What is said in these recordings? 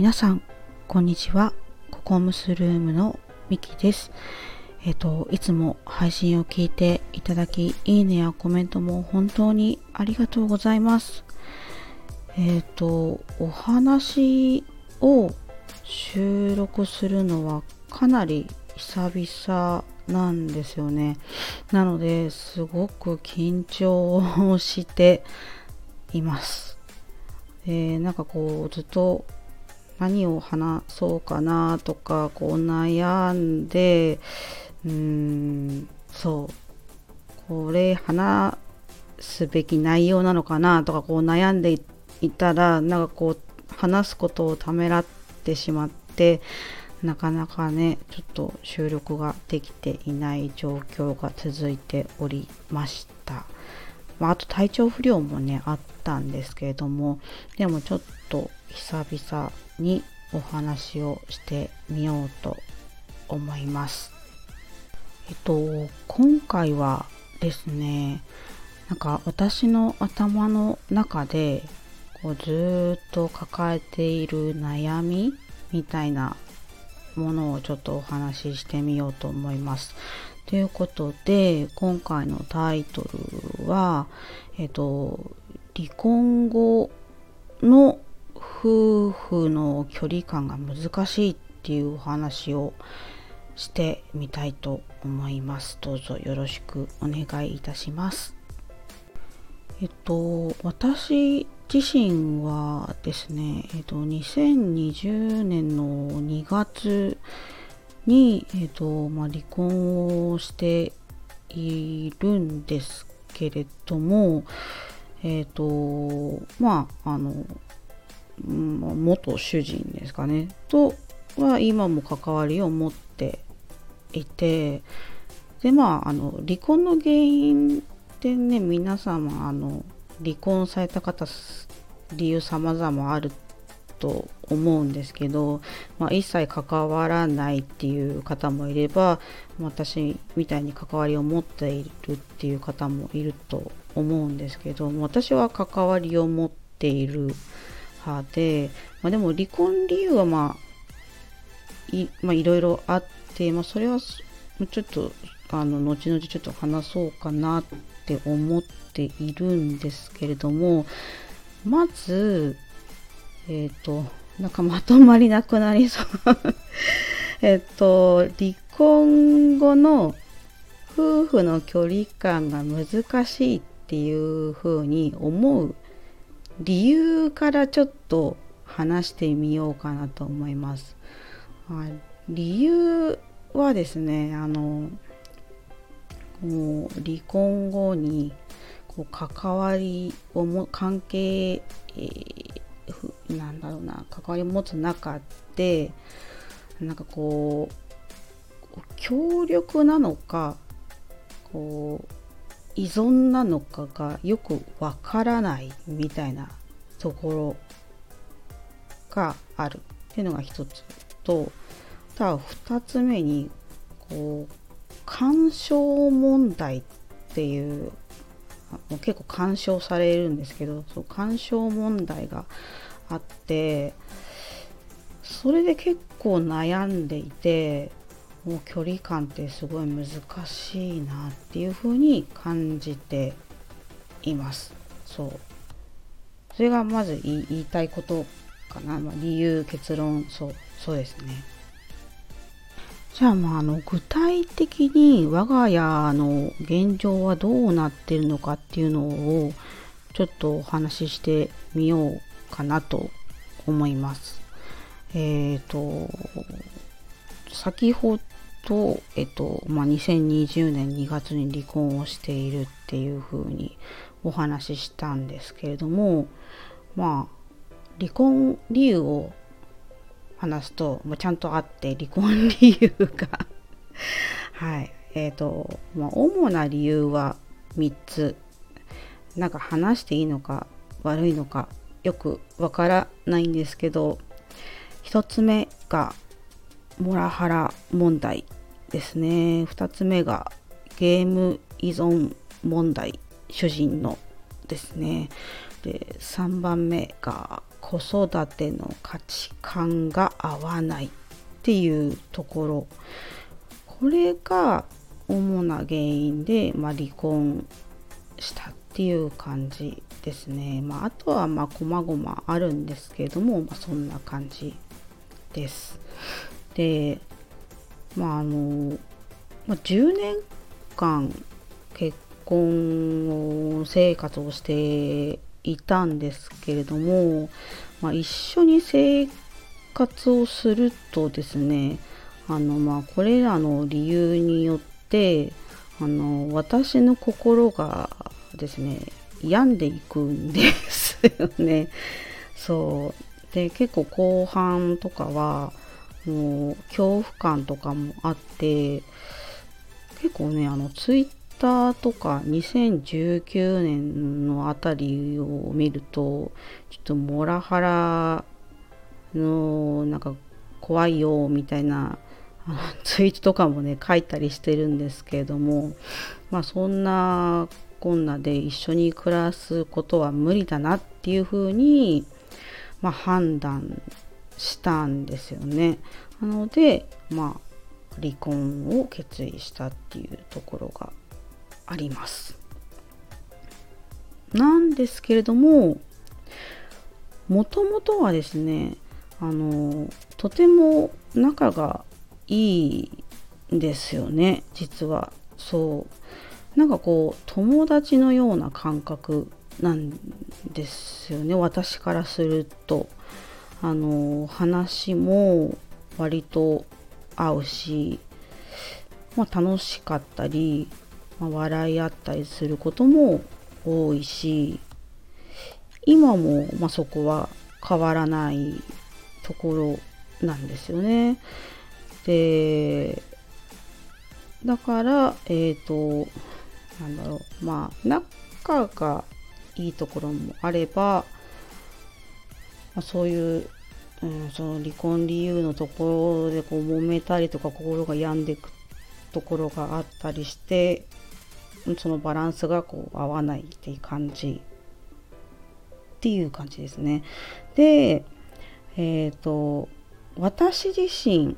皆さん、こんにちは。ココムスルームのミキです。えっ、と、いつも配信を聞いていただき、いいねやコメントも本当にありがとうございます。えっ、と、お話を収録するのはかなり久々なんですよね。なので、すごく緊張をしています。えー、なんかこう、ずっと何を話そうかなとか、こう悩んで、うーん、そう、これ話すべき内容なのかなとか、こう悩んでいたら、なんかこう、話すことをためらってしまって、なかなかね、ちょっと収録ができていない状況が続いておりました。まあ、あと体調不良もね、あったんですけれども、でもちょっと久々にお話をしてみようと思います。えっと、今回はですね、なんか私の頭の中でこうずっと抱えている悩みみたいなものをちょっとお話ししてみようと思います。ということで今回のタイトルは、えっと、離婚後の夫婦の距離感が難しいっていうお話をしてみたいと思います。どうぞよろしくお願いいたします。えっと、私自身はですね、えっと、2020年の2月に、えっと、まあ、離婚をしているんですけれども、えっと、まあ、あの、元主人ですかね。とは今も関わりを持っていてでまああの離婚の原因ってね皆様あの離婚された方理由様々あると思うんですけど、まあ、一切関わらないっていう方もいれば私みたいに関わりを持っているっていう方もいると思うんですけど私は関わりを持っている派で、まあ、でも離婚理由はまあい,、ろいろあって、まあ、それはちょっとあの後々ちょっと話そうかなって思っているんですけれどもまずえっ、ー、となんかまとまりなくなりそう。えっと離婚後の夫婦の距離感が難しいっていうふうに思う理由からちょっと話してみようかなと思います。はい、理由はですねあのもう離婚後にこう関わりをも関係、えー、なんだろうな関わりを持つ中でなんかこう協力なのかこう依存なのかがよくわからないみたいなところがあるっていうのが一つとただ二つ目にこう干渉問題っていうもう結構干渉されるんですけどそう干渉問題があってそれで結構悩んでいてもう距離感ってすごい難しいなっていう風に感じています。そう。それがまず言いたいことかな。まあ、理由、結論、そう、そうですね。じゃあ、まあ、あの、具体的に我が家の現状はどうなってるのかっていうのを、ちょっとお話ししてみようかなと思います。えっ、ー、と、先ほど、えっと、まあ、2020年2月に離婚をしているっていうふうにお話ししたんですけれども、まあ、離婚理由を話すと、まあ、ちゃんとあって離婚理由が はい。えっ、ー、と、まあ、主な理由は3つ。なんか話していいのか悪いのかよくわからないんですけど、1つ目がモラハラ問題ですね2つ目がゲーム依存問題主人のですねで3番目が子育ての価値観が合わないっていうところこれが主な原因で、まあ、離婚したっていう感じですね。まあ、あとはまあ細々あるんですけれども、まあ、そんな感じです。でまああの、まあ、10年間結婚生活をしていたんですけれども、まあ、一緒に生活をするとですねあのまあこれらの理由によってあの私の心がですね病んでいくんですよね。そうで結構後半とかはもう恐怖感とかもあって結構ねあのツイッターとか2019年のあたりを見るとちょっとモラハラのなんか怖いよみたいなツイートとかもね書いたりしてるんですけれどもまあそんなこんなで一緒に暮らすことは無理だなっていうふうに、まあ、判断したんですよね。なのでまあ離婚を決意したっていうところがあります。なんですけれどももともとはですねあのとても仲がいいんですよね実はそうなんかこう友達のような感覚なんですよね私からするとあの話も割と合うし、まあ、楽しかったり、まあ、笑い合ったりすることも多いし今も、まあ、そこは変わらないところなんですよね。でだからえっ、ー、となんだろうまあ仲がいいところもあれば、まあ、そういう、うん、その離婚理由のところでこう揉めたりとか心が病んでいくところがあったりしてそのバランスがこう合わないっていう感じっていう感じですね。でえっ、ー、と私自身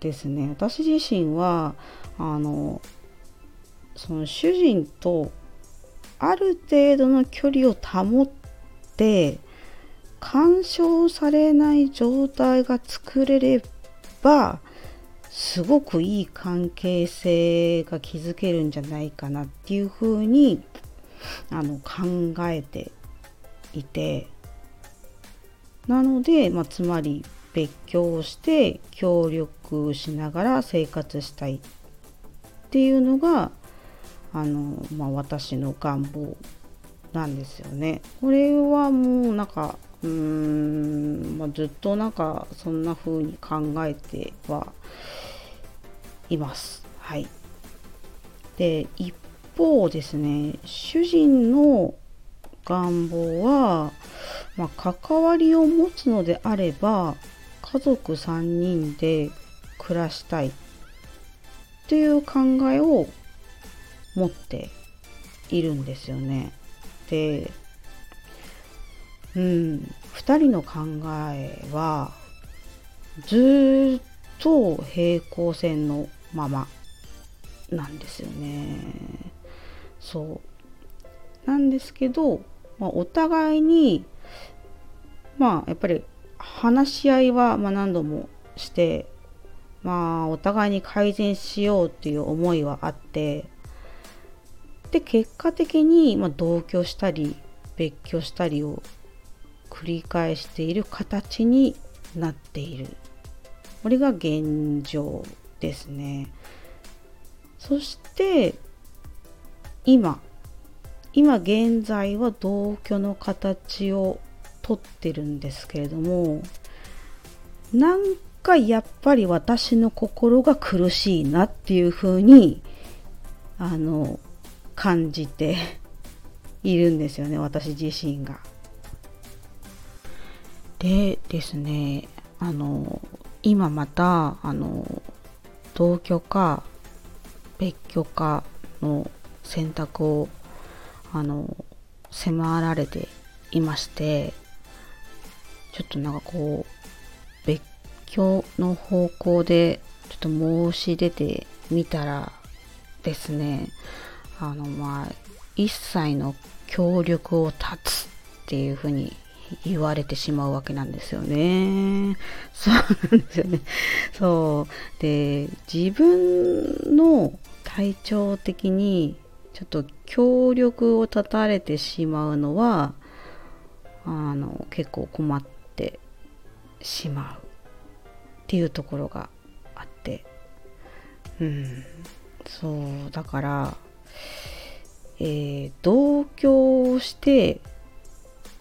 ですね私自身はあのその主人とある程度の距離を保って干渉されない状態が作れればすごくいい関係性が築けるんじゃないかなっていうふうにあの考えていてなので、まあ、つまり別居をして協力しながら生活したいっていうのがあの、まあ、私の願望なんですよね。これはもうなんかうーん、まあ、ずっとなんかそんな風に考えてはいます。はい。で一方ですね主人の願望は、まあ、関わりを持つのであれば家族3人で暮らしたいっていう考えを持っているんですよね。で、うん、2人の考えはずっと平行線のままなんですよね。そう。なんですけど、まあ、お互いにまあやっぱり話し合いはま何度もしてまあお互いに改善しようっていう思いはあってで結果的にま同居したり別居したりを繰り返している形になっているこれが現状ですねそして今今現在は同居の形を撮ってるんですけれどもなんかやっぱり私の心が苦しいなっていうふうにあの感じているんですよね私自身が。でですね。あの今またあの同居か別居かの選択をあの迫られていましてちょっとなんかこう別居の方向でちょっと申し出てみたらですねあのまあ一切の協力を断つっていうふうに言われてしまうわけなんですよね。そうなんですよね。そう。で、自分の体調的にちょっと協力を断たれてしまうのは、あの、結構困ってしまうっていうところがあって。うん。そう。だから、えー、同居をして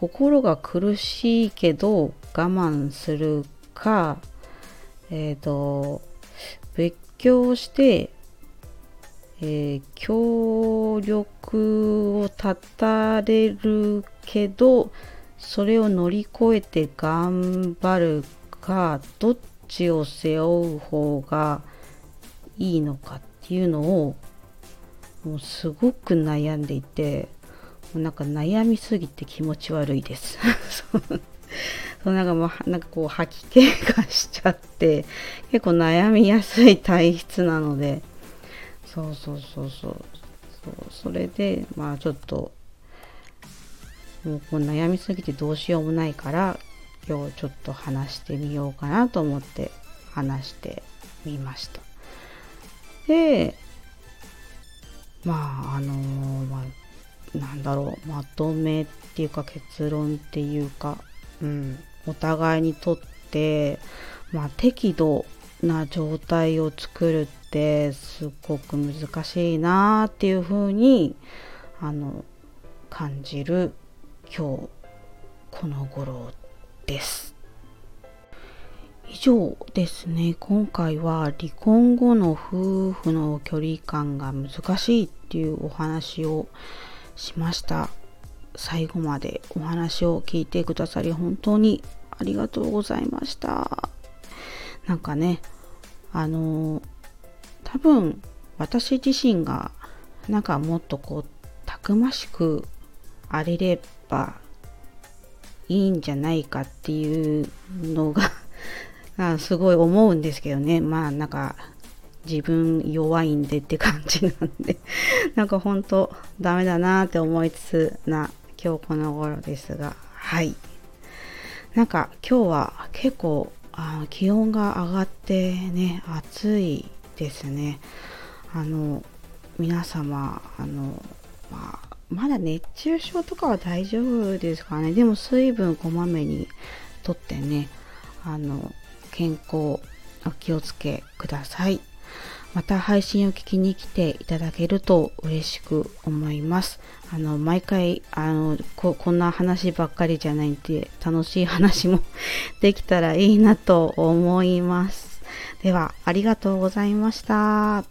心が苦しいけど我慢するか、えっ、ー、と、別居して、えー、協力を断たれるけど、それを乗り越えて頑張るか、どっちを背負う方がいいのかっていうのを、もうすごく悩んでいて、なんか悩みすぎて気持ち悪いです。そうなんかもうなんかこう吐き気がしちゃって結構悩みやすい体質なのでそうそうそうそうそうそれでまあちょっともうこう悩みすぎてどうしようもないから今日ちょっと話してみようかなと思って話してみました。でまああのー、まあなんだろうまとめっていうか結論っていうか、うん、お互いにとって、まあ、適度な状態を作るってすごく難しいなっていうふうにあの感じる今日この頃です。以上ですね今回は離婚後の夫婦の距離感が難しいっていうお話をしました。最後までお話を聞いてくださり本当にありがとうございました。なんかねあの多分私自身がなんかもっとこうたくましくあれればいいんじゃないかっていうのが すごい思うんですけどね。まあなんか自分弱いんでって感じなんで なんかほんとダメだなって思いつつな今日この頃ですがはい。なんか今日は結構あ気温が上がってね暑いですね。あの皆様あの、まあ、まだ熱中症とかは大丈夫ですかね。でも水分こまめにとってねあの健康お気をつけください。また配信を聞きに来ていただけると嬉しく思います。あの、毎回、あのこ、こんな話ばっかりじゃないんで、楽しい話も できたらいいなと思います。では、ありがとうございました。